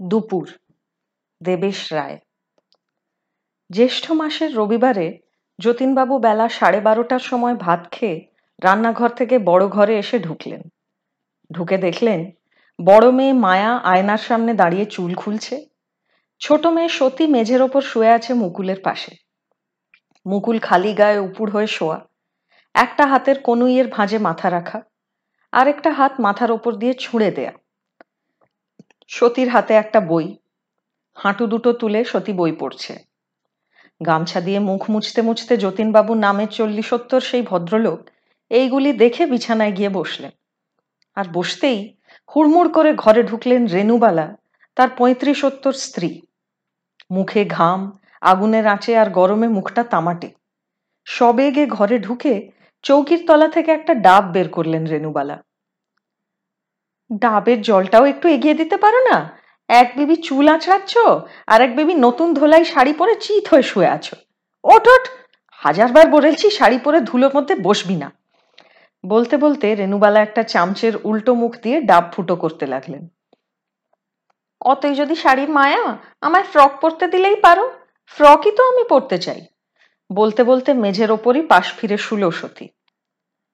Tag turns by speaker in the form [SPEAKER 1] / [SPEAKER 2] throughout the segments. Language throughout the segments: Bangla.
[SPEAKER 1] দুপুর, দেবেশ রায়। জ্যৈষ্ঠ মাসের রবিবারে যতীনবাবু বেলা সাড়ে বারোটার সময় ভাত খেয়ে রান্নাঘর থেকে বড় ঘরে এসে ঢুকলেন। ঢুকে দেখলেন বড় মেয়ে মায়া আয়নার সামনে দাঁড়িয়ে চুল খুলছে। ছোট মেয়ে সতী মেঝের ওপর শুয়ে আছে মুকুলের পাশে। মুকুল খালি গায়ে উপুড় হয়ে শোয়া। একটা হাতের কনুইয়ের ভাঁজে মাথা রাখা। আরেকটা হাত মাথার ওপর দিয়ে ছুঁড়ে দেয়া। সতীর হাতে একটা বই। হাঁটু দুটো তুলে সতী বই পড়ছে। গামছা দিয়ে মুখ মুছতে মুছতে যতীনবাবু নামের চল্লিশোত্তর সেই ভদ্রলোক এইগুলি দেখে বিছানায় গিয়ে বসলেন। আর বসতেই হুড়মুড় করে ঘরে ঢুকলেন রেনুবালা তার পঁয়ত্রিশোত্তর স্ত্রী। মুখে ঘাম, আগুনের আঁচে আর গরমে মুখটা তামাটে। সবেগে ঘরে ঢুকে চৌকির তলা থেকে একটা ডাব বের করলেন রেনুবালা ডাবের জলটাও একটু এগিয়ে দিতে পারো না? এক বেবি চুল আঁচড়াচ্ছ আর এক বেবি নতুন ধোলাই শাড়ি পরে চিত হয়ে শুয়ে আছো। ওট ওট হাজারবার বলেছি শাড়ি পরে ধুলোর মধ্যে বসবি না। বলতে বলতে রেনুবালা একটা চামচের উল্টো মুখ দিয়ে ডাব ফুটো করতে লাগলেন। অতই যদি শাড়ির মায়া, আমায় ফ্রক পরতে দিলেই পারো। ফ্রকই তো আমি পরতে চাই। বলতে বলতে মেঝের ওপরই পাশ ফিরে শুলো সতী।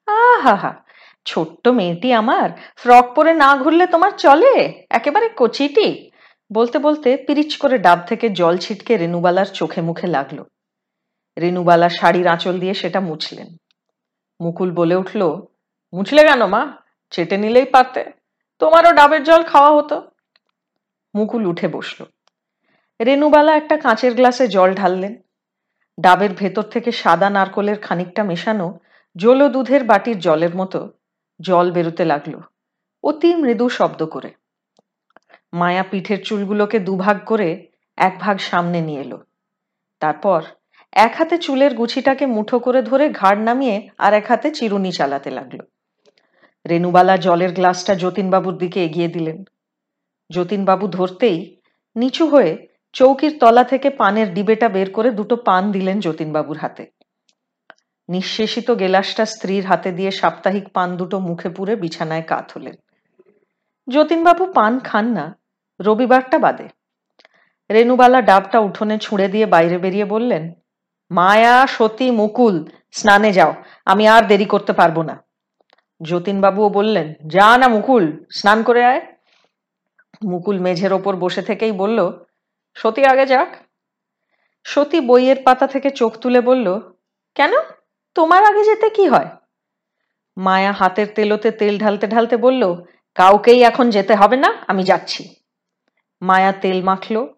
[SPEAKER 1] আহা হা ছোট্ট মেয়েটি আমার, ফ্রক পরে না ঘুরলে তোমার চলে? একেবারে কচিটি। বলতে বলতে পিরিচ করে ডাব থেকে জল ছিটকে রেনুবালার চোখে মুখে লাগল। রেনুবালা শাড়ির আঁচল দিয়ে সেটা মুছলেন। মুকুল বলে উঠল, মুছলে কেন মা? চেটে নিলেই পারতে। তোমারও ডাবের জল খাওয়া হতো। মুকুল উঠে বসল। রেনুবালা একটা কাঁচের গ্লাসে জল ঢাললেন। ডাবের ভেতর থেকে সাদা নারকলের খানিকটা মেশানো জলো দুধের বাটির জলের মতো জল বেরোতে লাগল। অতি মৃদু শব্দ করে। মায়া পিঠের চুলগুলোকে দুভাগ করে এক ভাগ সামনে নিয়ে এলো। তারপর এক হাতে চুলের গুছিটাকে মুঠো করে ধরে ঘাড় নামিয়ে আর এক হাতে চিরুনি চালাতে লাগল। রেনুবালা জলের গ্লাসটা যতীনবাবুর দিকে এগিয়ে দিলেন। যতীনবাবু ধরতেই নিচু হয়ে চৌকির তলা থেকে পানের ডিবেটা বের করে দুটো পান দিলেন যতীনবাবুর হাতে। নিঃশেষিত গেলাসটা স্ত্রীর হাতে দিয়ে সাপ্তাহিক পান দুটো মুখে পুরে বিছানায় কাত হলেন। যতীনবাবু পান খান না, রবিবারটা বাদে। রেনুবালা ডাবটা উঠোনে ছুঁড়ে দিয়ে বাইরে বেরিয়ে বললেন, মায়া, সতী, মুকুল, স্নানে যাও, আমি আর দেরি করতে পারব না। যতীনবাবুও বললেন, যা না মুকুল, স্নান করে আয়। মুকুল মেঝের ওপর বসে থেকেই বলল, সতী, আগে যাক। সতী বইয়ের পাতা থেকে চোখ তুলে বলল, কেন? তোমার আগে যেতে কি হয়? মায়া হাতের তেলোতে তেল ঢালতে ঢালতে বলল, কাউকেই এখন যেতে হবে না, আমি যাচ্ছি। মায়া তেল মাখলো।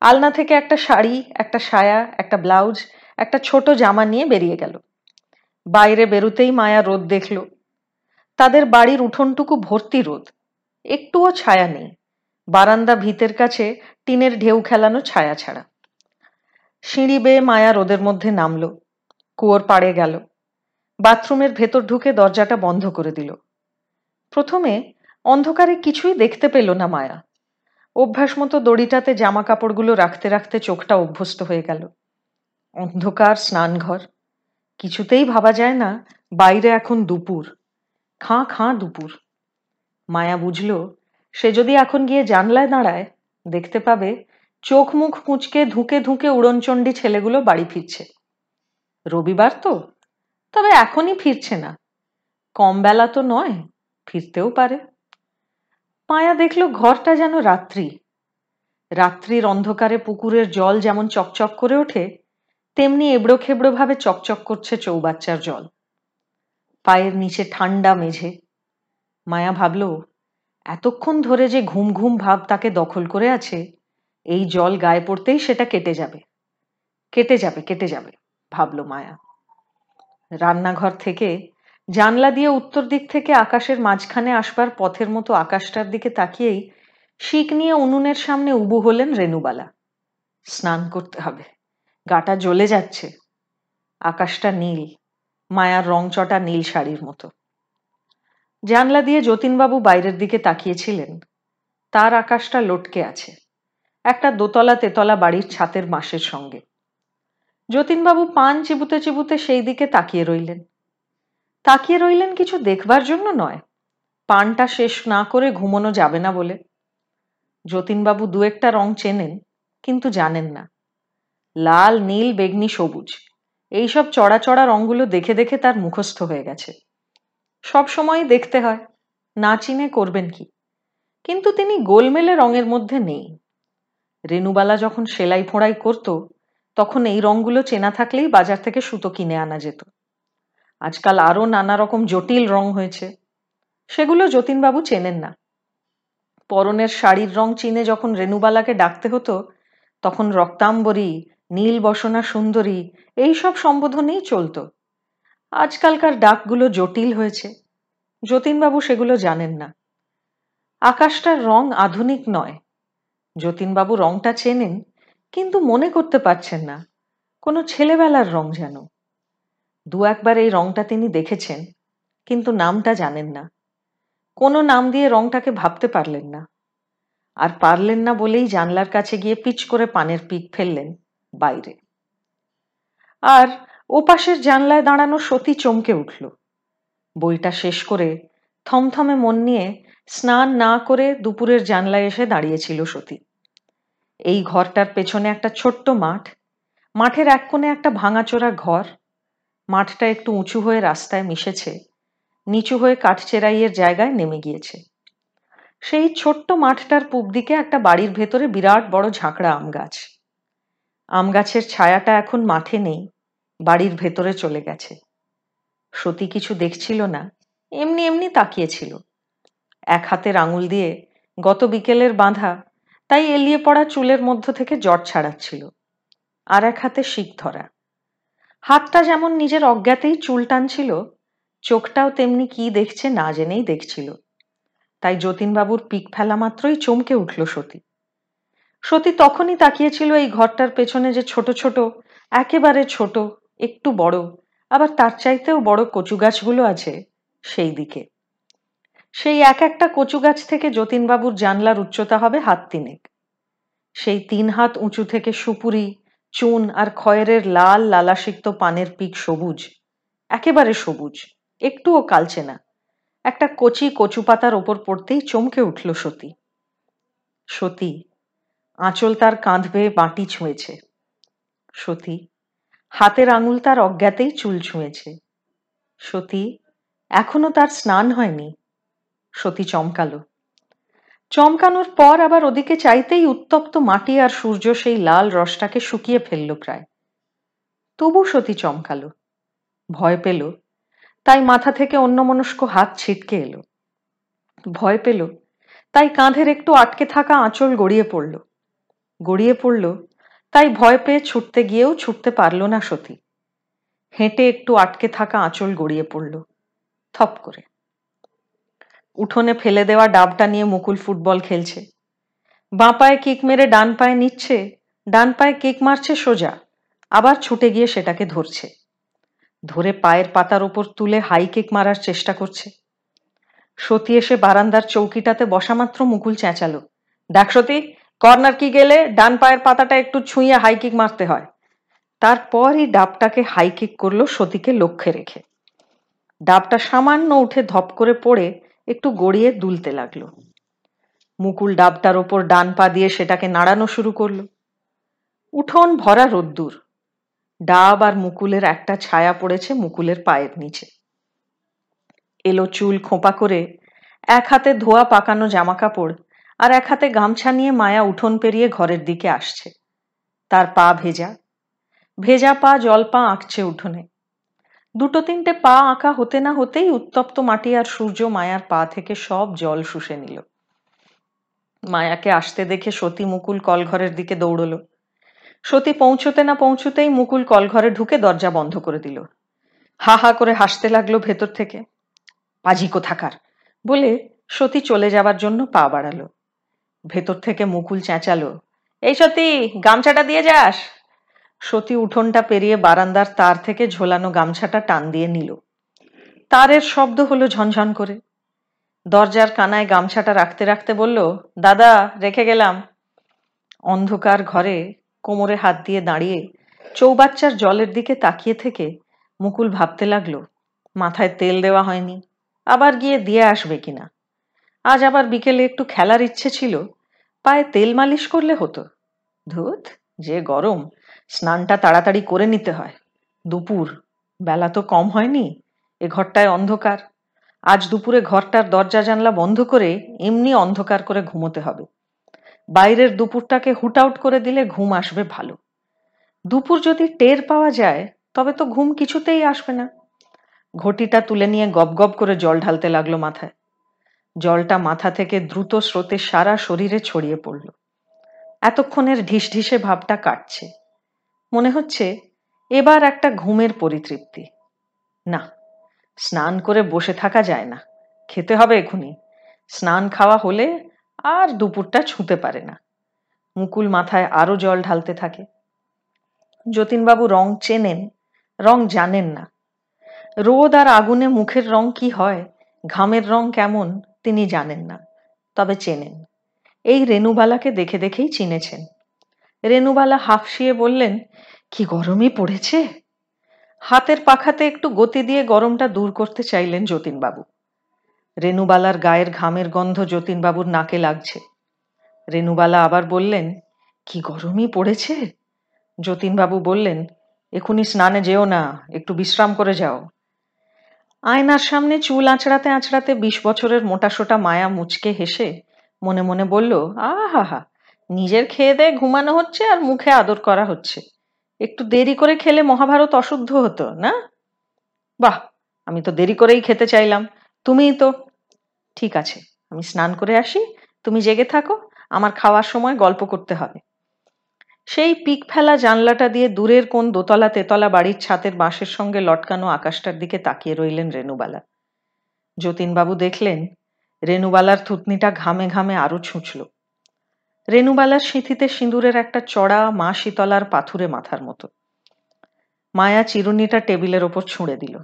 [SPEAKER 1] আলনা থেকে একটা শাড়ি, একটা সায়া, একটা ব্লাউজ, একটা ছোট জামা নিয়ে বেরিয়ে গেল। বাইরে বেরুতেই মায়া রোদ দেখল। তাদের বাড়ির উঠোনটুকু ভর্তি রোদ। একটুও ছায়া নেই। বারান্দা ভিতের কাছে টিনের ঢেউ খেলানো ছায়া ছাড়া। সিঁড়ি বেয়ে মায়া রোদের মধ্যে নামলো। কুয়োর পাড়ে গেল। বাথরুমের ভেতর ঢুকে দরজাটা বন্ধ করে দিল। প্রথমে অন্ধকারে কিছুই দেখতে পেল না মায়া। অভ্যাস মতো দড়িটাতে জামা কাপড়গুলো রাখতে রাখতে চোখটা অভ্যস্ত হয়ে গেল। অন্ধকার, স্নানঘর। কিছুতেই ভাবা যায় না বাইরে এখন দুপুর। খাঁ খাঁ দুপুর। মায়া বুঝল, সে যদি এখন গিয়ে জানলায় দাঁড়ায়, দেখতে পাবে চোখ মুখ কুঁচকে ধুকে ধুকে উড়নচণ্ডী ছেলেগুলো বাড়ি ফিরছে। রবিবার তো? তবে এখনই ফিরছে না। কম বেলা তো নয়, ফিরতেও পারে। মায়া দেখল ঘরটা যেন রাত্রি। রাত্রির অন্ধকারে পুকুরের জল যেমন চকচক করে ওঠে, তেমনি এবড়ো খেবড়ো ভাবে চকচক করছে চৌবাচ্চার জল। পায়ের নিচে ঠান্ডা মেঝে। মায়া ভাবল, এতক্ষণ ধরে যে ঘুম ঘুম ভাব তাকে দখল করে আছে, এই জল গায়ে পড়তেই সেটা কেটে যাবে। কেটে যাবে কেটে যাবে। ভাবল মায়া। রান্নাঘর থেকে জানলা দিয়ে উত্তর দিক থেকে আকাশের মাঝখানে আসবার পথের মতো আকাশটার দিকে তাকিয়েই শিক নিয়ে উনুনের সামনে উবু হলেন রেনুবালা স্নান করতে হবে। গাটা জ্বলে যাচ্ছে। আকাশটা নীল, মায়ার রংচটা নীল শাড়ির মতো। জানলা দিয়ে যতীনবাবু বাইরের দিকে তাকিয়েছিলেন। তার আকাশটা লটকে আছে। একটা দোতলা তেতলা বাড়ির ছাতের মাসের সঙ্গে। যতীনবাবু পান চিবুতে চিবুতে সেই দিকে তাকিয়ে রইলেন। তাকিয়ে রইলেন কিছু দেখবার জন্য নয়। পানটা শেষ না করে ঘুমোনো যাবে না বলে। যতীনবাবু দু একটা রং চেনেন, কিন্তু জানেন না। লাল, নীল, বেগনি, সবুজ। এইসব চড়া চড়া রঙগুলো দেখে দেখে তার মুখস্থ হয়ে গেছে। সব সময় দেখতে হয়, না চিনে করবেন কি? কিন্তু তিনি গোলমেলে রঙের মধ্যে নেই। রেনুবালা যখন সেলাই ফোঁড়াই করত তখন এই রঙগুলো চেনা থাকলেই বাজার থেকে সুতো কিনে আনা যেত। আজকাল আরও নানা রকম জটিল রং হয়েছে। সেগুলো যতীনবাবু চেনেন না। পরনের শাড়ির রং চিনে যখন রেনুবালাকে ডাকতে হতো, তখন রক্তাম্বরী, নীল বসনা সুন্দরী এইসব সম্বোধনেই চলত। আজকালকার ডাকগুলো জটিল হয়েছে। যতীনবাবু সেগুলো জানেন না। আকাশটার রং আধুনিক নয়। যতীনবাবু রংটা চেনেন কিন্তু মনে করতে পারছেন না, কোনো ছেলেবেলার রং যেন। দু একবার এই রংটা তিনি দেখেছেন, কিন্তু নামটা জানেন না। কোনো নাম দিয়ে রংটাকে ভাবতে পারলেন না। আর পারলেন না বলেই জানলার কাছে গিয়ে পিচ করে পানের পিক ফেললেন বাইরে। আর ওপাশের জানলায় দাঁড়ানো সতী চমকে উঠল। বইটা শেষ করে থমথমে মন নিয়ে স্নান না করে দুপুরের জানলায় এসে দাঁড়িয়েছিল সতী। এই ঘরটার পেছনে একটা ছোট্ট মাঠ। মাঠের এক কোণে একটা ভাঙাচোরা ঘর। মাঠটা একটু উঁচু হয়ে রাস্তায় মিশেছে। নিচু হয়ে কাঠচেরাইয়ের জায়গায় নেমে গিয়েছে। সেই ছোট্ট মাঠটার পূব দিকে একটা বাড়ির ভেতরে বিরাট বড় ঝাঁকড়া আম গাছ। আম গাছের ছায়াটা এখন মাঠে নেই, বাড়ির ভেতরে চলে গেছে। সতী কিছু দেখছিল না, এমনি এমনি তাকিয়েছিল। এক হাতের আঙুল দিয়ে গত বিকেলের বাঁধা তাই এলিয়ে পড়া চুলের মধ্য থেকে জট ছাড়াচ্ছিল। আর এক হাতে শিক ধরা। হাতটা যেমন নিজের অজ্ঞাতেই চুল টানছিল, চোখটাও তেমনি কি দেখছে না জেনেই দেখছিল। তাই যতীনবাবুর পিক ফেলা মাত্রই চমকে উঠল সতী। সতী তখনই তাকিয়েছিল এই ঘরটার পেছনে যে ছোট ছোট, একেবারে ছোট, একটু বড়, আবার তার চাইতেও বড় কচু গাছগুলো আছে সেই দিকে। সেই এক একটা কচু গাছ থেকে যতীনবাবুর জানলার উচ্চতা হবে হাত তিনেক। সেই তিন হাত উঁচু থেকে সুপুরি, চুন আর খয়েরের লাল লালাসিক্ত পানের পিক সবুজ, একেবারে সবুজ, একটুও কালছে না। একটা কচি কচু পাতার ওপর পড়তেই চমকে উঠল সতী। সতী, আঁচল তার কাঁধ বেয়ে বাটি ছুঁয়েছে। সতী, হাতের আঙুল তার অজ্ঞাতেই চুল ছুঁয়েছে। সতী, এখনও তার স্নান হয়নি। সতী চমকালো। চমকানোর পর আবার ওদিকে চাইতেই উত্তপ্ত মাটি আর সূর্য সেই লাল রসটাকে শুকিয়ে ফেলল প্রায়। তবু সতী চমকালো। ভয় পেল। তাই মাথা থেকে অন্যমনস্ক হাত ছিটকে এলো। ভয় পেল। তাই কাঁধের একটু আটকে থাকা আঁচল গড়িয়ে পড়ল। গড়িয়ে পড়ল। তাই ভয় পেয়ে ছুটতে গিয়েও ছুটতে পারল না সতী। হেঁটে একটু আটকে থাকা আঁচল গড়িয়ে পড়ল। থপ করে। উঠোনে ফেলে দেওয়া ডাবটা নিয়ে মুকুল ফুটবল খেলছে। বাঁ পায়ে কিক মেরে ডান পায়ে নিচ্ছে, ডান পায়ে কিক মারছে সোজা, আবার ছুটে গিয়ে সেটাকে ধরছে। ধরে পায়ের পাতার ওপর তুলে হাই কিক মারার চেষ্টা করছে। সতী এসে বারান্দার চৌকিটাতে বসামাত্র মুকুল চেঁচালো। দেখ সতী, কর্নার কি গেলে ডান পায়ের পাতাটা একটু ছুঁয়ে হাই কিক মারতে হয়। তারপরই ডাবটাকে হাই কিক করল সতীকে লক্ষ্যে রেখে। ডাবটা সামান্য উঠে ধপ করে পড়ে একটু গড়িয়ে দুলতে লাগল। মুকুল ডাবটার ওপর ডান পা দিয়ে সেটাকে নাড়ানো শুরু করল। উঠোন ভরা রোদ্দুর। ডাব আর মুকুলের একটা ছায়া পড়েছে মুকুলের পায়ের নিচে। এলো চুল খোঁপা করে এক হাতে ধোয়া পাকানো জামা কাপড় আর এক হাতে গামছা নিয়ে মায়া উঠোন পেরিয়ে ঘরের দিকে আসছে। তার পা ভেজা। ভেজা পা জল পা আঁকছে উঠোনে। দুটো তিনটে পা আঁকা হতে না হতেই উত্তপ্ত মাটি আর সূর্য মায়ার পা থেকে সব জল শুষে নিল। মায়াকে আসতে দেখে সতী মুকুল কলঘরের দিকে দৌড়লো। সতী পৌঁছতে না পৌঁছতেই মুকুল কলঘরে ঢুকে দরজা বন্ধ করে দিল। হা হা করে হাসতে লাগল ভেতর থেকে। পাজি কোথাকার? বলে সতী চলে যাবার জন্য পা বাড়ালো। ভেতর থেকে মুকুল চেঁচালো, এই সতী, গামছাটা দিয়ে যাস? সতী উঠোনটা পেরিয়ে বারান্দার তার থেকে ঝোলানো গামছাটা টান দিয়ে নিল। তারের শব্দ হলো ঝনঝন করে। দরজার কানায় গামছাটা রাখতে রাখতে বলল, দাদা, রেখে গেলাম। অন্ধকার ঘরে কোমরে হাত দিয়ে দাঁড়িয়ে চৌবাচ্চার জলের দিকে তাকিয়ে থেকে মুকুল ভাবতে লাগল, মাথায় তেল দেওয়া হয়নি, আবার গিয়ে দিয়ে আসবে কিনা। আজ আবার বিকেলে একটু খেলার ইচ্ছে ছিল, পায়ে তেল মালিশ করলে হতো। ধুত, যে গরম। স্নানটা তাড়াতাড়ি করে নিতে হয়। দুপুর, বেলা তো কম হয়নি, এ ঘরটায় অন্ধকার। আজ দুপুরে ঘরটার দরজা জানলা বন্ধ করে এমনি অন্ধকার করে ঘুমোতে হবে। বাইরের দুপুরটাকে হুট আউট করে দিলে ঘুম আসবে ভালো। দুপুর যদি টের পাওয়া যায়, তবে তো ঘুম কিছুতেই আসবে না। ঘটিটা তুলে নিয়ে গপ গপ করে জল ঢালতে লাগল মাথায়। জলটা মাথা থেকে দ্রুত স্রোতে সারা শরীরে ছড়িয়ে পড়ল। এতক্ষণের ঢিসঢিসে ভাবটা কাটছে। মনে হচ্ছে এবার একটা ঘুমের পরিতৃপ্তি। না, স্নান করে বসে থাকা যায় না। খেতে হবে এখুনি। স্নান খাওয়া হলে আর দুপুরটা ছুঁতে পারে না। মুকুল মাথায় আরও জল ঢালতে থাকে। যতীনবাবু রং চেনেন, রং জানেন না। রোদ আর আগুনে মুখের রং কি হয়, ঘামের রং কেমন, তিনি জানেন না, তবে চেনেন। এই রেনুবালাকে দেখে দেখেই চিনেছেন। রেনুবালা হাফসিয়ে বললেন, কি গরমই পড়েছে? হাতের পাখাতে একটু গতি দিয়ে গরমটা দূর করতে চাইলেন যতীনবাবু। রেনুবালার গায়ের ঘামের গন্ধ যতীনবাবুর নাকে লাগছে। রেনুবালা আবার বললেন, কি গরমই পড়েছে? যতীনবাবু বললেন, এখুনি স্নানে যেও না, একটু বিশ্রাম করে যাও। আয়নার সামনে চুল আঁচড়াতে আঁচড়াতে বিশ বছরের মোটাসোটা মায়া মুচকে হেসে মনে মনে বলল, আহা হা নিজের খেয়ে দেয়ে ঘুমানো হচ্ছে আর মুখে আদর করা হচ্ছে। একটু দেরি করে খেলে মহাভারত অশুদ্ধ হতো, না? বাহ, আমি তো দেরি করেই খেতে চাইলাম। তুমিই তো। ঠিক আছে, আমি স্নান করে আসি। তুমি জেগে থাকো, আমার খাওয়ার সময় গল্প করতে হবে। সেই পিক ফেলা জানলাটা দিয়ে দূরের কোন দোতলা তেতলা বাড়ির ছাতের বাঁশের সঙ্গে লটকানো আকাশটার দিকে তাকিয়ে রইলেন রেনুবালা যতীনবাবু দেখলেন রেনুবালার থুতনিটা ঘামে ঘামে আরও ছুঁচল। রেনুবালার সিঁথিতে সিঁদুরের একটা চড়া মা শীতলার পাথুরে মাথার মতো। মায়া চিরুনিটা টেবিলের ওপর ছুঁড়ে দিল।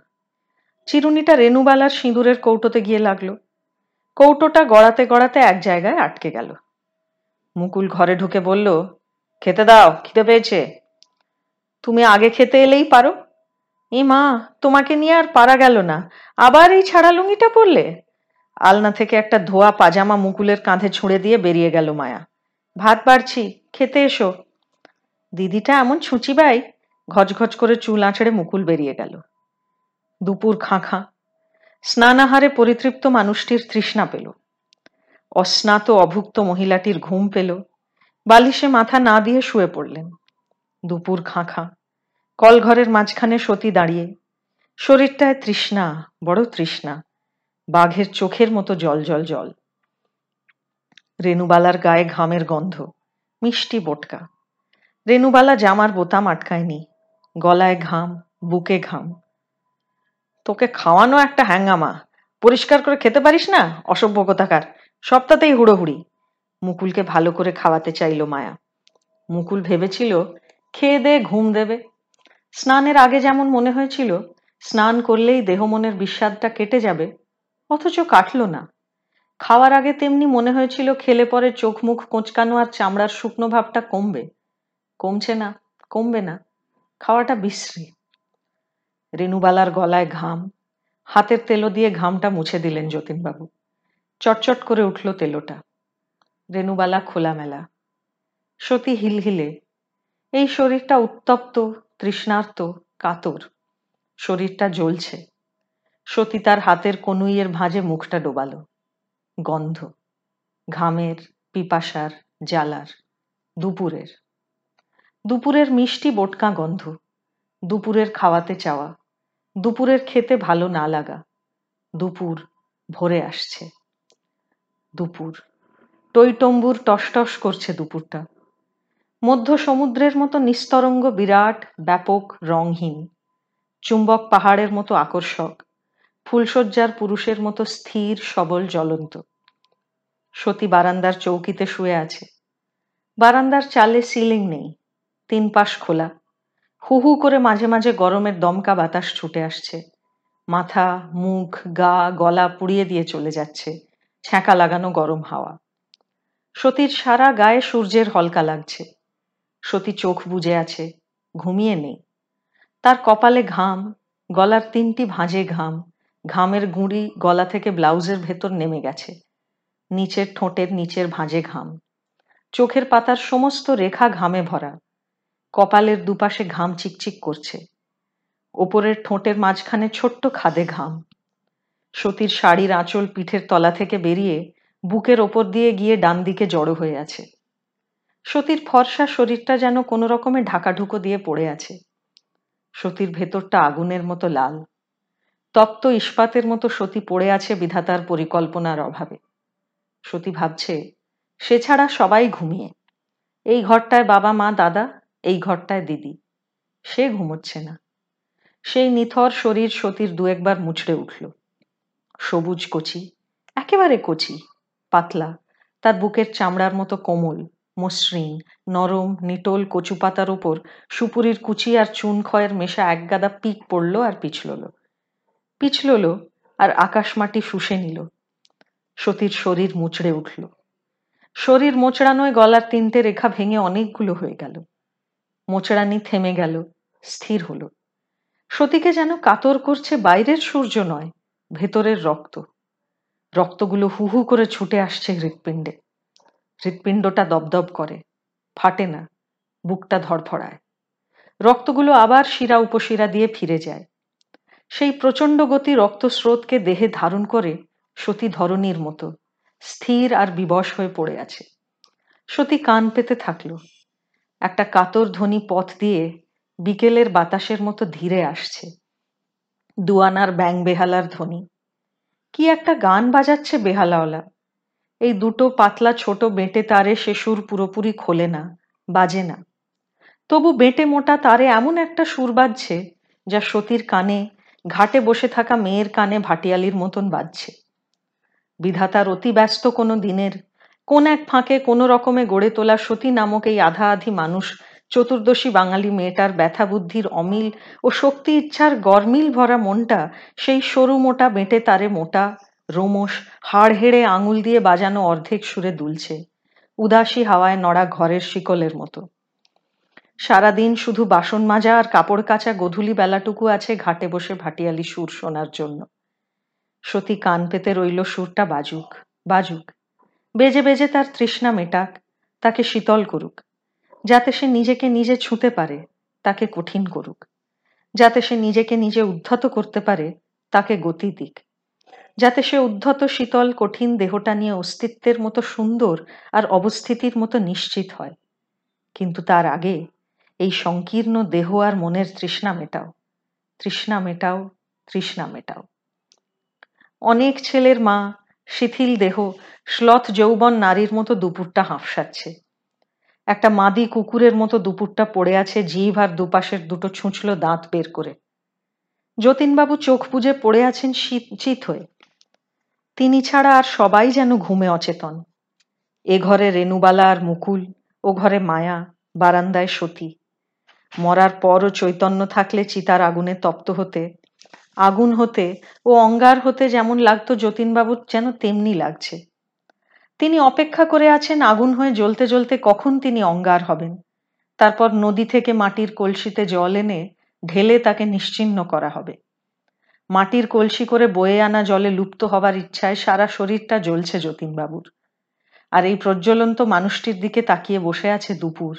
[SPEAKER 1] চিরুনিটা রেনুবালার সিঁদুরের কৌটোতে গিয়ে লাগল। কৌটোটা গড়াতে গড়াতে এক জায়গায় আটকে গেল। মুকুল ঘরে ঢুকে বলল, খেতে দাও, খিদে পেয়েছে। তুমি আগে খেতে এলেই পারো। এ মা, তোমাকে নিয়ে আর পারা গেল না। আবার এই ছাড়া লুঙ্গিটা পরলে? আলনা থেকে একটা ধোয়া পাজামা মুকুলের কাঁধে ছুঁড়ে দিয়ে বেরিয়ে গেল মায়া। ভাত বাড়ছি, খেতে এসো। দিদিটা এমন ছুঁচিবাই ঘচঘচ করে চুল আঁচড়ে মুকুল বেরিয়ে গেল। দুপুর খাঁখা। স্নানাহারে পরিতৃপ্ত মানুষটির তৃষ্ণা পেল। অস্নাত অভুক্ত মহিলাটির ঘুম পেল। বালিশে মাথা না দিয়ে শুয়ে পড়লেন। দুপুর খাঁ খাঁ কলঘরের মাঝখানে সতী দাঁড়িয়ে। শরীরটায় তৃষ্ণা, বড় তৃষ্ণা। বাঘের চোখের মতো জল জল জল। রেনুবালার গায়ে ঘামের গন্ধ, মিষ্টি বোটকা। রেনুবালা জামার বোতাম আটকায়নি, গলায় ঘাম, বুকে ঘাম। তোকে খাওয়ানো একটা হ্যাঙ্গামা পরিষ্কার করে খেতে পারিস না, অসভ্য কোথাকার? সপ্তাহতেই হুড়োহুড়ি। মুকুলকে ভালো করে খাওয়াতে চাইল মায়া। মুকুল ভেবেছিল, খেয়ে দে, ঘুম দেবে। স্নানের আগে যেমন মনে হয়েছিল, স্নান করলেই দেহ মনের বিস্বাদটা কেটে যাবে, অথচ কাটল না। খাওয়ার আগে তেমনি মনে হয়েছিল খেলে পরে চোখ মুখ কোঁচকানো আর চামড়ার শুকনো ভাবটা কমবে। কমছে না, কমবে না। খাওয়াটা বিশ্রী। রেনুবালার গলায় ঘাম। হাতের তেলো দিয়ে ঘামটা মুছে দিলেন যতীনবাবু। চটচট করে উঠল তেলোটা। রেনুবালা খোলামেলা। সতী হিলহিলে। এই শরীরটা উত্তপ্ত, তৃষ্ণার্ত, কাতর। শরীরটা জ্বলছে। সতী তার হাতের কনুইয়ের ভাঁজে মুখটা ডোবালো। গন্ধ, ঘামের পিপাসার জ্বালার, দুপুরের। দুপুরের মিষ্টি বোটকা গন্ধ, দুপুরের খাওয়াতে চাওয়া, দুপুরের খেতে ভালো না লাগা, দুপুর ভরে আসছে। দুপুর। টইটম্বুর টসটস করছে দুপুরটা। মধ্য সমুদ্রের মতো নিস্তরঙ্গ বিরাট, ব্যাপক রংহীন চুম্বক পাহাড়ের মতো আকর্ষক ফুলশয্যার পুরুষের মতো স্থির, সবল, জ্বলন্ত। সতী বারান্দার চৌকিতে শুয়ে আছে। বারান্দার চালে সিলিং নেই, তিন পাশ খোলা। হু হু করে মাঝে মাঝে গরমের দমকা বাতাস ছুটে আসছে। মাথা, মুখ, গা, গলা পুড়িয়ে দিয়ে চলে যাচ্ছে, ছ্যাঁকা লাগানো গরম হাওয়া। সতীর সারা গায়ে সূর্যের হলকা লাগছে। সতী চোখ বুজে আছে, ঘুমিয়ে নেই। তার কপালে ঘাম, গলার তিনটি ভাঁজে ঘাম। ঘামের গুঁড়ি গলা থেকে ব্লাউজের ভেতর নেমে গেছে। নিচের ঠোঁটের নিচের ভাঁজে ঘাম। চোখের পাতার সমস্ত রেখা ঘামে ভরা। কপালের দুপাশে ঘাম চিকচিক করছে। ওপরের ঠোঁটের মাঝখানে ছোট্ট খাদে ঘাম। সতীর শাড়ির আঁচল পিঠের তলা থেকে বেরিয়ে বুকের ওপর দিয়ে গিয়ে ডান দিকে জড়ো হয়ে আছে। সতীর ফর্সা শরীরটা যেন কোনো রকমে ঢাকাঢুকো দিয়ে পড়ে আছে। সতীর ভেতরটা আগুনের মতো লাল। তপ্ত ইস্পাতের মতো সতী পড়ে আছে বিধাতার পরিকল্পনার অভাবে। সতী ভাবছে, সে ছাড়া সবাই ঘুমিয়ে। এই ঘরটায় বাবা, মা, দাদা, এই ঘরটায় দিদি। সে ঘুমোচ্ছে না। সেই নিথর শরীর সতীর দু একবার মুচড়ে উঠল। সবুজ কচি, একেবারে কচি, পাতলা, তার বুকের চামড়ার মতো কোমল, মসৃণ, নরম, নিটোল কচু পাতার ওপর সুপুরির কুচি আর চুন খয়ের মেশা একগাদা পিক পড়ল আর পিছলল। পিছলল আর আকাশ মাটি শুষে নিল। সতীর শরীর মুচড়ে উঠল। শরীর মোচড়ানোয় গলার তিনটে রেখা ভেঙে অনেকগুলো হয়ে গেল। মোচড়ানি থেমে গেল, স্থির হলো। সতীকে যেন কাতর করছে বাইরের সূর্য নয়, ভেতরের রক্ত। রক্তগুলো হু হু করে ছুটে আসছে হৃৎপিণ্ডে। হৃৎপিণ্ডটা দবদব করে, ফাটে না, বুকটা ধড়ফড়ায় রক্তগুলো আবার শিরা উপশিরা দিয়ে ফিরে যায়। সেই প্রচণ্ড গতি রক্তস্রোতকে দেহে ধারণ করে সতী ধরণীর মতো, স্থির আর বিবশ হয়ে পড়ে আছে। সতী কান পেতে থাকল। একটা কাতর ধ্বনি পথ দিয়ে বিকেলের বাতাসের মতো ধীরে আসছে। দুয়ানার ব্যাং বেহালার ধ্বনি। কি একটা গান বাজাচ্ছে বেহালাওয়ালা। এই দুটো পাতলা ছোট বেঁটে তারে সে সুর পুরোপুরি খোলে না, বাজে না। তবু বেঁটে মোটা তারে এমন একটা সুর বাজছে যা সতীর কানে ঘাটে বসে থাকা মেয়ের কানে ভাটিয়ালির মতন বাজছে। বিধাতার অতি ব্যস্ত কোনো দিনের, কোন এক ফাঁকে কোনো রকমে গড়ে তোলা সতী নামক এই আধা আধি মানুষ, চতুর্দশী বাঙালি মেয়েটার ব্যথা বুদ্ধির অমিল ও শক্তি ইচ্ছার গরমিল ভরা মনটা, সেই সরু মোটা বেঁটে তারে মোটা রোমস হাড় হেড়ে আঙুল দিয়ে বাজানো অর্ধেক সুরে দুলছে, উদাসী হাওয়ায় নড়া ঘরের শিকলের মতো। সারাদিন শুধু বাসন মাজা আর কাপড় কাচা গধুলি বেলাটুকু আছে ঘাটে বসে ভাটিয়ালি সুর শোনার জন্য। সতী কান পেতে রইল সুরটা বাজুক বাজুক। বেজে বেজে তার তৃষ্ণা মেটাক, তাকে শীতল করুক। যাতে সে নিজেকে নিজে ছুঁতে পারে, তাকে কঠিন করুক। যাতে সে নিজেকে নিজে উদ্ধত করতে পারে, তাকে গতি দিক। যাতে সে উদ্ধত, শীতল, কঠিন দেহটা নিয়ে অস্তিত্বের মতো সুন্দর আর অবস্থিতির মতো নিশ্চিত হয়। কিন্তু তার আগে এই সংকীর্ণ দেহ আর মনের তৃষ্ণা মেটাও। তৃষ্ণা মেটাও তৃষ্ণা মেটাও। অনেক ছেলের মা, শিথিল দেহ, শ্লথ যৌবন নারীর মতো দুপুরটা হাঁফসাচ্ছে। একটা মাদি কুকুরের মতো দুপুরটা পড়ে আছে জিভ আর দুপাশের দুটো ছুঁচলো দাঁত বের করে। যতীনবাবু চোখ বুঝে পড়ে আছেন চিত হয়ে। তিনি ছাড়া আর সবাই যেন ঘুমে অচেতন। এ ঘরে রেণুবালা আর মুকুল, ও ঘরে মায়া, বারান্দায় সতী। মরার পরও চৈতন্য থাকলে চিতার আগুনে তপ্ত হতে, আগুন হতে ও অঙ্গার হতে যেমন লাগতো যতীনবাবুর যেন তেমনি লাগছে। তিনি অপেক্ষা করে আছেন আগুন হয়ে জ্বলতে জ্বলতে কখন তিনি অঙ্গার হবেন। তারপর নদী থেকে মাটির কলসিতে জল এনে ঢেলে তাকে নিশ্চিহ্ন করা হবে। মাটির কলসি করে বয়ে আনা জলে লুপ্ত হবার ইচ্ছায় সারা শরীরটা জ্বলছে যতীনবাবুর। আর এই প্রজ্বলন্ত মানুষটির দিকে তাকিয়ে বসে আছে দুপুর,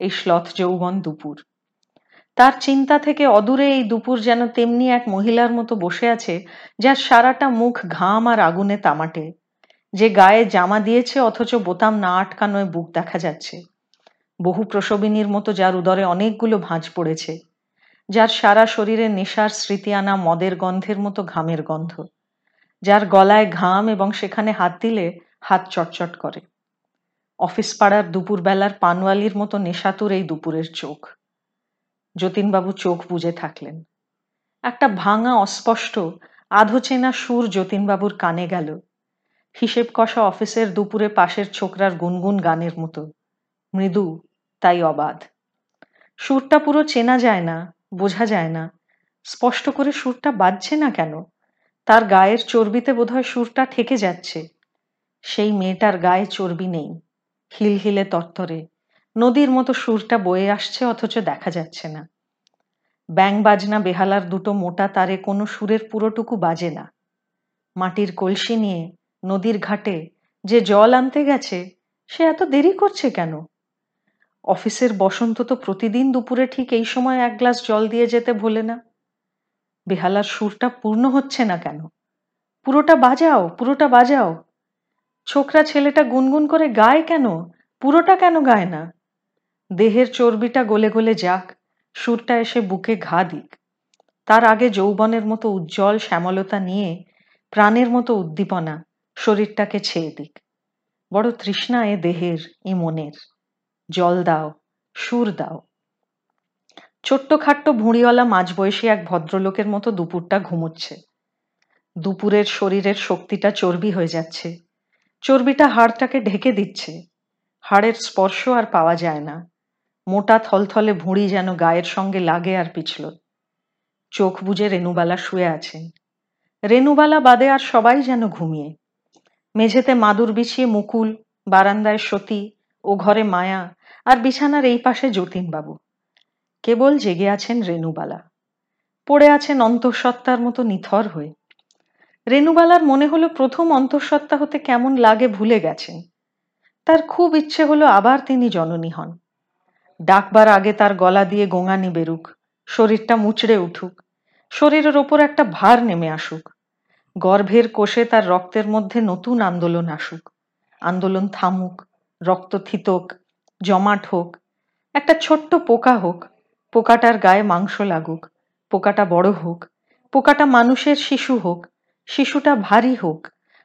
[SPEAKER 1] এই শ্লথ যৌবন দুপুর। তার চিন্তা থেকে অদূরে এই দুপুর যেন তেমনি এক মহিলার মতো বসে আছে, যার সারাটা মুখ ঘাম আর আগুনে তামাটে। যে গায়ে জামা দিয়েছে অথচ বোতাম না আটকানোয় বুক দেখা যাচ্ছে। বহু প্রসবিনীর মতো যার উদরে অনেকগুলো ভাঁজ পড়েছে, যার সারা শরীরে নেশার স্মৃতি আনা মদের গন্ধের মতো ঘামের গন্ধ, যার গলায় ঘাম এবং সেখানে হাত দিলে হাত চটচট করে। অফিস পাড়ার দুপুরবেলার পানওয়ালির মতো নেশাতুর এই দুপুরের চোখ। যতীনবাবু চোখ বুঝে থাকলেন। একটা ভাঙা অস্পষ্ট আধো চেনা সুর যতীনবাবুর কানে গেল। হিসেব কষা অফিসের দুপুরে পাশের ছোকরার গুনগুন গানের মতো। মৃদু, তাই অবাধ। সুরটা পুরো চেনা যায় না, বোঝা যায় না। স্পষ্ট করে সুরটা বাজছে না কেন? তার গায়ের চর্বিতে বোধহয় সুরটা ঠেকে যাচ্ছে। সেই মেয়েটার গায়ে চর্বি নেই। হিলহিলে তত্তরে নদীর মতো সুরটা বয়ে আসছে, অথচ দেখা যাচ্ছে না। ব্যাং বাজনা বেহালার দুটো মোটা তারে কোনো সুরের পুরোটুকু বাজে না। মাটির কলসি নিয়ে নদীর ঘাটে যে জল আনতে গেছে, সে এত দেরি করছে কেন? অফিসের বসন্ত তো প্রতিদিন দুপুরে ঠিক এই সময় এক গ্লাস জল দিয়ে যেতে ভোলে না। বেহালার সুরটা পূর্ণ হচ্ছে না কেন? পুরোটা বাজাও পুরোটা বাজাও। ছোকরা ছেলেটা গুনগুন করে গায় কেন? পুরোটা কেন গায় না? দেহের চর্বিটা গলে গলে যাক, সুরটা এসে বুকে ঘা দিক। তার আগে যৌবনের মতো উজ্জ্বল শ্যামলতা নিয়ে প্রাণের মতো উদ্দীপনা শরীরটাকে ছেয়ে দিক। বড় তৃষ্ণা এ দেহের, এ মনের। জল দাও, সুর দাও। ছোট্ট খাট্ট ভুঁড়িওয়ালা মাঝবয়সী এক ভদ্রলোকের মতো দুপুরটা ঘুমোচ্ছে। দুপুরের শরীরের শক্তিটা চর্বি হয়ে যাচ্ছে। চর্বিটা হাড়টাকে ঢেকে দিচ্ছে। হাড়ের স্পর্শ আর পাওয়া যায় না। মোটা থলথলে ভুঁড়ি যেন গায়ের সঙ্গে লাগে আর পিছল। চোখ বুঝে রেনুবালা শুয়ে আছেন। রেনুবালা বাদে আর সবাই যেন ঘুমিয়ে। মেঝেতে মাদুর বিছিয়ে মুকুল, বারান্দায় সতী ও ঘরে মায়া আর বিছানার এই পাশে যতীনবাবু। কেবল জেগে আছেন রেনুবালা পড়ে আছেন অন্তঃসত্ত্বার মতো নিথর হয়ে। রেনুবালার মনে হলো প্রথম অন্তঃসত্ত্বা হতে কেমন লাগে ভুলে গেছেন। তার খুব ইচ্ছে হলো আবার তিনি জননী হন। ডাকবার আগে তার গলা দিয়ে গোঙানি বেরুক শরীরটা মুচড়ে উঠুক, শরীরের ওপর একটা ভার নেমে আসুক। গর্ভের কোষে তার রক্তের মধ্যে নতুন আন্দোলন আসুক। আন্দোলন থামুক, রক্ত থিতক, জমাট হোক, একটা ছোট্ট পোকা হোক, পোকাটার গায়ে মাংস লাগুক, পোকাটা বড় হোক, পোকাটা মানুষের শিশু হোক, শিশুটা ভারী হোক,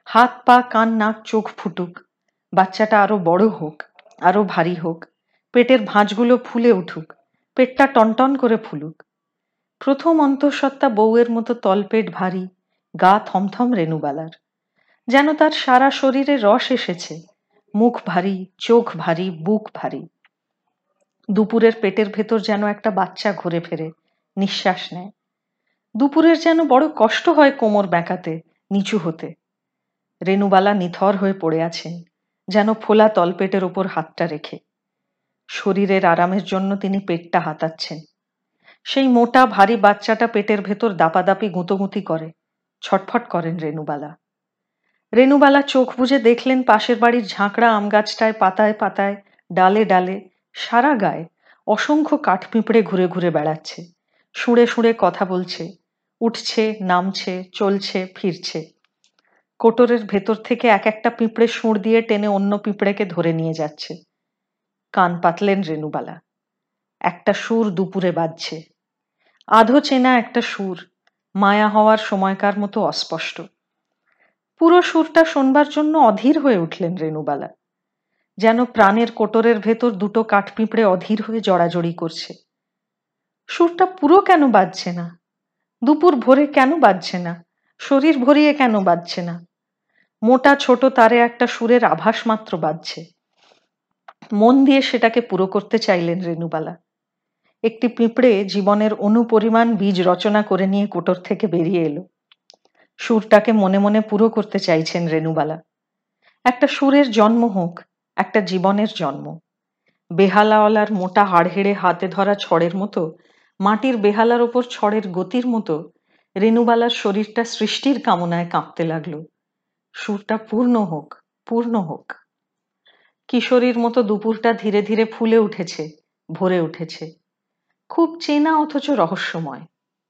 [SPEAKER 1] হাত, পা, কান, নাক, চোখ ফুটুক, বাচ্চাটা আরও বড় হোক, আরও ভারী হোক। পেটের ভাঁজগুলো ফুলে উঠুক, পেটটা টনটন করে ফুলুক। প্রথম অন্তঃসত্ত্বা বউয়ের মতো তলপেট ভারী, গা থমথম রেনুবালার যেন তার সারা শরীরে রস এসেছে, মুখ ভারী, চোখ ভারী, বুক ভারী। দুপুরের পেটের ভেতর যেন একটা বাচ্চা ঘুরে ফেরে, নিঃশ্বাস নেয়। দুপুরের যেন বড় কষ্ট হয় কোমর বেঁকাতে নিচু হতে। রেনুবালা নিথর হয়ে পড়ে আছেন, যেন ফোলা তলপেটের ওপর হাতটা রেখে। শরীরের আরামের জন্য তিনি পেটটা হাতাচ্ছেন। সেই মোটা, ভারী বাচ্চাটা পেটের ভেতর দাপাদাপি গুঁতোগুঁতি করে। ছটফট করেন রেনুবালা রেনুবালা চোখ বুঝে দেখলেন পাশের বাড়ির ঝাঁকড়া আম গাছটায় পাতায় পাতায়, ডালে ডালে, সারা গায়ে অসংখ্য কাঠপিঁপড়ে ঘুরে ঘুরে বেড়াচ্ছে। সুঁড়ে সুঁড়ে কথা বলছে। উঠছে, নামছে, চলছে, ফিরছে। কোটরের ভেতর থেকে এক একটা পিঁপড়ে সুঁড় দিয়ে টেনে অন্য পিঁপড়েকে ধরে নিয়ে যাচ্ছে। কান পাতলেন রেনুবালা একটা সুর দুপুরে বাজছে। আধো চেনা একটা সুর, মায়া হওয়ার সময়কার মতো অস্পষ্ট। পুরো সুরটা শোনবার জন্য অধীর হয়ে উঠলেন রেনুবালা যেন প্রাণের কোটরের ভেতর দুটো কাঠপিঁপড়ে অধীর হয়ে জড়াজড়ি করছে। সুরটা পুরো কেন বাজছে না? দুপুর ভোরে কেন বাজছে না? শরীর ভরিয়ে কেন বাজছে না? মোটা ছোট তারে একটা সুরের আভাস মাত্র বাজছে। মন দিয়ে সেটাকে পুরো করতে চাইলেন রেনুবালা একটি পিঁপড়ে জীবনের অনুপরিমাণ বীজ রচনা করে নিয়ে কোটর থেকে বেরিয়ে এলো। সুরটাকে মনে মনে পুরো করতে চাইছেন রেনুবালা একটা সুরের জন্ম হোক, একটা জীবনের জন্ম। বেহালাওয়ালার মোটা হাড়হেড়ে হাতে ধরা ছড়ের মতো, মাটির বেহালার ওপর ছড়ের গতির মতো রেনুবালার শরীরটা সৃষ্টির কামনায় কাঁপতে লাগল। সুরটা পূর্ণ হোক পূর্ণ হোক। কিশোরীর মতো দুপুরটা ধীরে ধীরে ফুলে উঠেছে, ভরে উঠেছে। খুব চেনা অথচ রহস্যময়,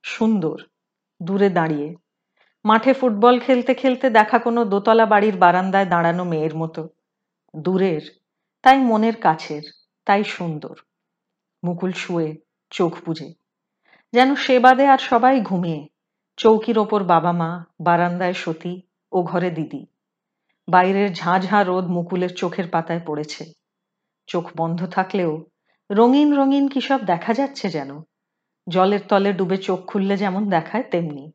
[SPEAKER 1] সুন্দর, দূরে দাঁড়িয়ে। মাঠে ফুটবল খেলতে খেলতে দেখা কোনো দোতলা বাড়ির বারান্দায় দাঁড়ানো মেয়ের মতো। দূরের, তাই মনের কাছের, তাই সুন্দর। মুকুল শুয়ে, চোখ বুঝে যেন সে বাদে আর সবাই ঘুমিয়ে, চৌকির ওপর বাবা মা, বারান্দায় সতী ও ঘরে দিদি। বাইরের ঝাঁ ঝাঁ রোদ মুকুলের চোখের পাতায় পড়েছে। চোখ বন্ধ থাকলেও রঙিন রঙিন কি সব দেখা যাচ্ছে যেন? জলের তলে ডুবে চোখ খুললে যেমন দেখায়, তেমনি।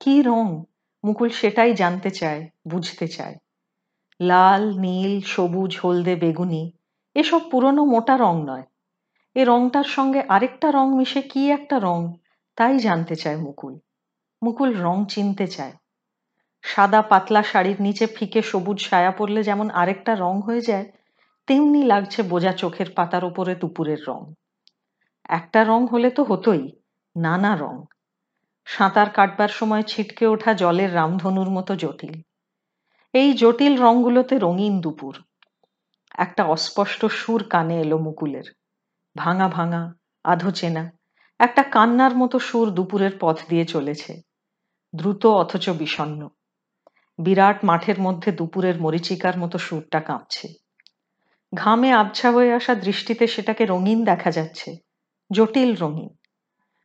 [SPEAKER 1] কি রং? মুকুল সেটাই জানতে চায়, বুঝতে চায়। লাল, নীল, সবুজ, হলদে, বেগুনি, এসব পুরনো মোটা রং নয়। এ রংটার সঙ্গে আরেকটা রং মিশে কি একটা রং, তাই জানতে চায় মুকুল। মুকুল রং চিনতে চায়। সাদা পাতলা শাড়ির নিচে ফিকে সবুজ সায়া পড়লে যেমন আরেকটা রং হয়ে যায়, তেমনি লাগছে বোঝা চোখের পাতার ওপরে দুপুরের রং। একটা রং হলে তো হতোই, নানা রং। সাঁতার কাটবার সময় ছিটকে ওঠা জলের রামধনুর মতো জটিল। এই জটিল রঙগুলোতে রঙিন দুপুর। একটা অস্পষ্ট সুর কানে এলো মুকুলের। ভাঙা ভাঙা, আধো চেনা, একটা কান্নার মতো সুর দুপুরের পথ দিয়ে চলেছে। দ্রুত অথচ বিষণ্ন বিরাট মাঠের মধ্যে দুপুরের মরিচিকার মতো সুরটা কাঁপছে। ঘামে আবছা হয়ে আসা দৃষ্টিতে সেটাকে রঙিন দেখা যাচ্ছে, জটিল রঙিন।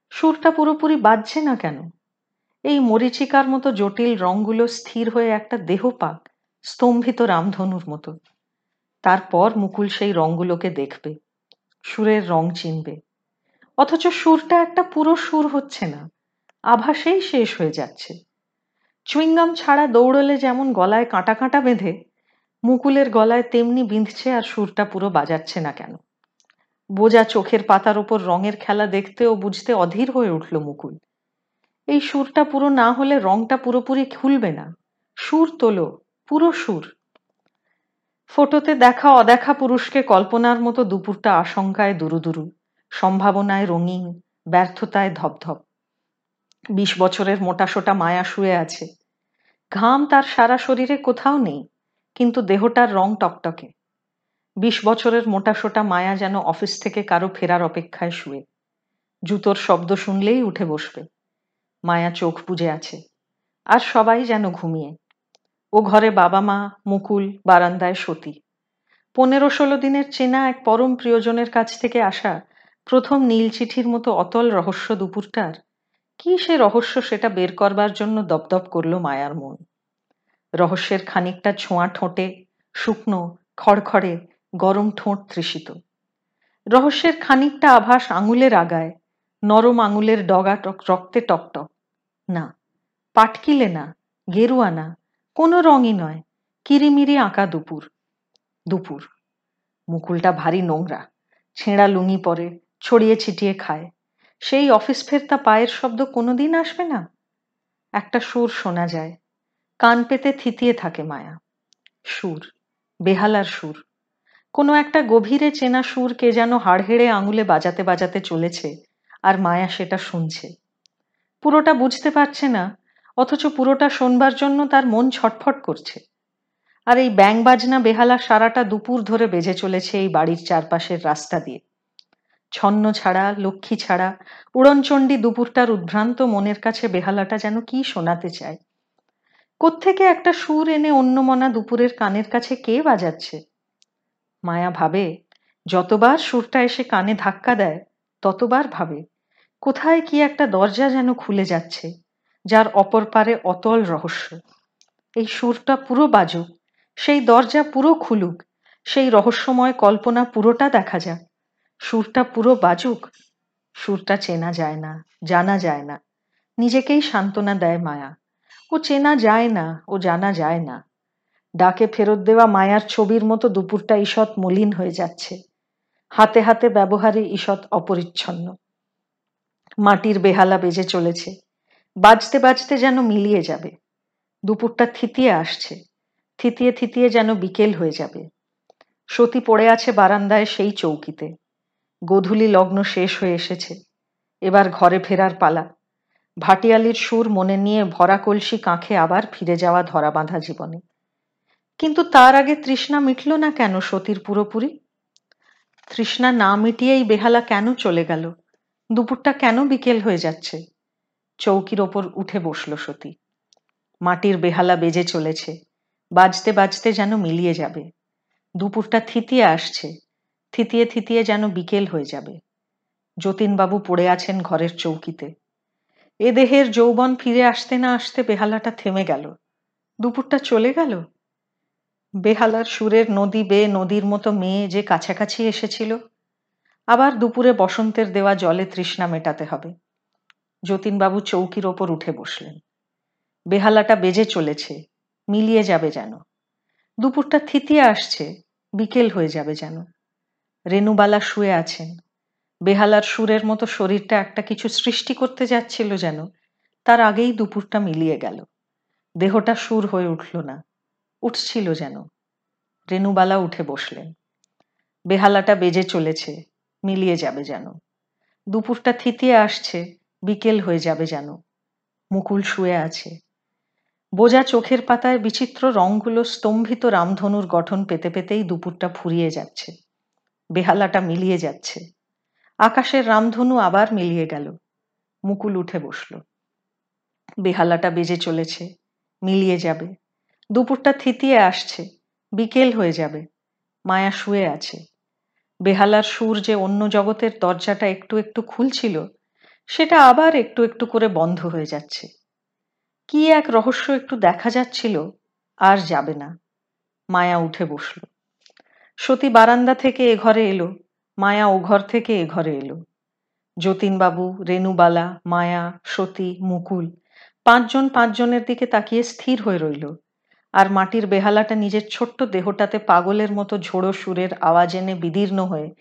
[SPEAKER 1] সুরটা পুরোপুরি বাজছে না কেন? এই মরিচিকার মতো জটিল রঙগুলো স্থির হয়ে একটা দেহ পাক স্তম্ভিত রামধনুর মতো। তারপর মুকুল সেই রঙগুলোকে দেখবে, সুরের রং চিনবে। অথচ সুরটা একটা পুরো সুর হচ্ছে না, আভাসেই শেষ হয়ে যাচ্ছে। চুইংগাম ছাড়া দৌড়লে যেমন গলায় কাঁটা কাঁটা বেঁধে, মুকুলের গলায় তেমনি বিঁধছে আর সুরটা পুরো বাজাচ্ছে না কেন? বোঝা চোখের পাতার ওপর রঙের খেলা দেখতে ও বুঝতে অধীর হয়ে উঠল মুকুল। এই সুরটা পুরো না হলে রংটা পুরোপুরি খুলবে না। সুর তোলো, পুরো সুর। ফটোতে দেখা অদেখা পুরুষকে কল্পনার মতো দুপুরটা আশঙ্কায় দুরুদুরু সম্ভাবনায় রঙিন, ব্যর্থতায় ধপধপ। বিশ বছরের মোটাসোটা মায়া শুয়ে আছে। ঘাম তার সারা শরীরে কোথাও নেই, কিন্তু দেহটার রং টকটকে। বিশ বছরের মোটাসোটা মায়া যেন অফিস থেকে কারও ফেরার অপেক্ষায় শুয়ে। জুতোর শব্দ শুনলেই উঠে বসবে। মায়া চোখ বুঝে আছে, আর সবাই যেন ঘুমিয়ে। ও ঘরে বাবা মা, মুকুল, বারান্দায় সতী। পনেরো ষোলো দিনের চেনা এক পরম প্রিয়জনের কাছ থেকে আসা প্রথম নীল চিঠির মতো অতল রহস্য দুপুরটার কি সে রহস্য সেটা বের করবার জন্য দপদপ করল মায়ার মন? রহস্যের খানিকটা ছোঁয়া ঠোঁটে শুকনো, খড়খড়ে, গরম ঠোঁট তৃষিত। রহস্যের খানিকটা আভাস আঙুলের আগায়, নরম আঙুলের ডগা টক, রক্তে টকটক না, পাটকিলে না, গেরুয়া না, কোনো রঙই নয়, কিরিমিরি আঁকা দুপুর দুপুর। মুকুলটা ভারী নোংরা, ছেঁড়া লুঙি পরে ছড়িয়ে ছিটিয়ে খায়। সেই অফিস ফেরতা পায়ের শব্দ কোনোদিন আসবে না? একটা সুর শোনা যায়। কান পেতে থিতিয়ে থাকে মায়া। সুর, বেহালার সুর। কোনো একটা গভীরে চেনা সুর কে যেন হাড়হেড়ে আঙুলে বাজাতে বাজাতে চলেছে আর মায়া সেটা শুনছে। পুরোটা বুঝতে পারছে না, অথচ পুরোটা শোনবার জন্য তার মন ছটফট করছে। আর এই ব্যাং বাজনা বেহালা সারাটা দুপুর ধরে বেজে চলেছে এই বাড়ির চারপাশের রাস্তা দিয়ে। ছন্ন ছাড়া, লক্ষ্মী ছাড়া, উড়নচণ্ডী দুপুরটার উদ্ভ্রান্ত মনের কাছে বেহালাটা যেন কি শোনাতে চায়? কোত্থেকে একটা সুর এনে অন্য মনা দুপুরের কানের কাছে কে বাজাচ্ছে? মায়া ভাবে, যতবার সুরটা এসে কানে ধাক্কা দেয়, ততবার ভাবে, কোথায় কি একটা দরজা যেন খুলে যাচ্ছে, যার অপর পারে অতল রহস্য। এই সুরটা পুরো বাজুক, সেই দরজা পুরো খুলুক, সেই রহস্যময় কল্পনা পুরোটা দেখা যাক। সুরটা পুরো বাজুক। সুরটা চেনা যায় না, জানা যায় না। নিজেকেই সান্ত্বনা দেয় মায়া। ও চেনা যায় না, ও জানা যায় না। ডাকে ফেরত দেওয়া মায়ার ছবির মতো দুপুরটা ঈষৎ মলিন হয়ে যাচ্ছে। হাতে হাতে ব্যবহারে ঈষৎ অপরিচ্ছন্ন। মাটির বেহালা বেজে চলেছে। বাজতে বাজতে যেন মিলিয়ে যাবে। দুপুরটা থিতিয়ে আসছে। থিতিয়ে থিতিয়ে যেন বিকেল হয়ে যাবে। সতী পড়ে আছে বারান্দায় সেই চৌকিতে। গোধূলি লগ্ন শেষ হয়ে এসেছে। এবার ঘরে ফেরার পালা। ভাটিয়ালির সুর মনে নিয়ে ভরা কলসি কাঁখে আবার ফিরে যাওয়া ধরা বাঁধা জীবনে। কিন্তু তার আগে তৃষ্ণা মিটল না কেন সতীর পুরোপুরি? তৃষ্ণা না মিটিয়েই বেহালা কেন চলে গেল? দুপুরটা কেন বিকেল হয়ে যাচ্ছে? চৌকির ওপর উঠে বসল সতী। মাটির বেহালা বেজে চলেছে। বাজতে বাজতে যেন মিলিয়ে যাবে। দুপুরটা থিতিয়ে আসছে। থিতিয়ে থিতিয়ে যেন বিকেল হয়ে যাবে। যতীনবাবু পড়ে আছেন ঘরের চৌকিতে। এ দেহের যৌবন ফিরে আসতে না আসতে বেহালাটা থেমে গেল। দুপুরটা চলে গেল? বেহালার সুরের নদী বেয়ে নদীর মতো মেয়ে যে কাছাকাছি এসেছিল। আবার দুপুরে বসন্তের দেওয়া জলে তৃষ্ণা মেটাতে হবে। যতীনবাবু চৌকির ওপর উঠে বসলেন। বেহালাটা বেজে চলেছে, মিলিয়ে যাবে যেন। দুপুরটা থিতিয়ে আসছে, বিকেল হয়ে যাবে যেন। রেনুবালা শুয়ে আছেন। বেহালার সুরের মতো শরীরটা একটা কিছু সৃষ্টি করতে যাচ্ছিল যেন, তার আগেই দুপুরটা মিলিয়ে গেল। দেহটা সুর হয়ে উঠল না, উঠছিল যেন। রেনুবালা উঠে বসলেন। বেহালাটা বেজে চলেছে, মিলিয়ে যাবে যেন। দুপুরটা থিতিয়ে আসছে, বিকেল হয়ে যাবে যেন। মুকুল শুয়ে আছে। বোজা চোখের পাতায় বিচিত্র রঙগুলো স্তম্ভিত রামধনুর গঠন পেতে পেতেই দুপুরটা ফুরিয়ে যাচ্ছে। বেহালাটা মিলিয়ে যাচ্ছে। আকাশের রামধনু আবার মিলিয়ে গেল। মুকুল উঠে বসল। বেহালাটা বেজে চলেছে, মিলিয়ে যাবে। দুপুরটা থিতিয়ে আসছে, বিকেল হয়ে যাবে, মায়া শুয়ে আছে। বেহালার সুর যে অন্য জগতের দরজাটা একটু একটু খুলছিল, সেটা আবার একটু একটু করে বন্ধ হয়ে যাচ্ছে। কি এক রহস্য একটু দেখা যাচ্ছিল, আর যাবে না। মায়া উঠে বসল। সতী বারান্দা থেকে এ ঘরে এলো, মায়া ও ঘর থেকে এ ঘরে এলো। যতীনবাবু, রেণুবালা, মায়া, সতী, মুকুল পাঁচজন পাঁচজনের দিকে তাকিয়ে স্থির হয়ে রইল। আর মাটির বেহালাটা নিজের ছোট্ট দেহটাতে পাগলের মতো ঝোড়ো সুরের আওয়াজ এনে বিদীর্ণ হয়ে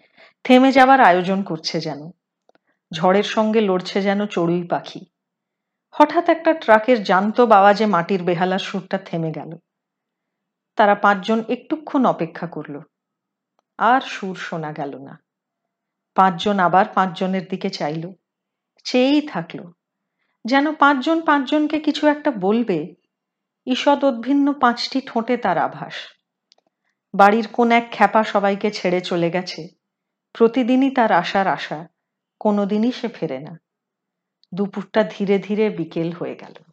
[SPEAKER 1] থেমে যাবার আয়োজন করছে যেন। ঝড়ের সঙ্গে লড়ছে যেন চড়ুই পাখি। হঠাৎ একটা ট্রাকের জান্তব আওয়াজে মাটির বেহালার সুরটা থেমে গেল। তারা পাঁচজন একটুক্ষণ অপেক্ষা করল। আর সুর শোনা গেল না। পাঁচজন আবার পাঁচজনের দিকে চাইল। চেয়েই থাকল। যেন পাঁচজন পাঁচজনকে কিছু একটা বলবে, ঈষৎ উদ্ভিন্ন পাঁচটি ঠোঁটে তার আভাস। বাড়ির কোন এক খ্যাপা সবাইকে ছেড়ে চলে গেছে। প্রতিদিনই তার আশার আশা, কোনোদিনই সে ফেরে না। দুপুরটা ধীরে ধীরে বিকেল হয়ে গেল।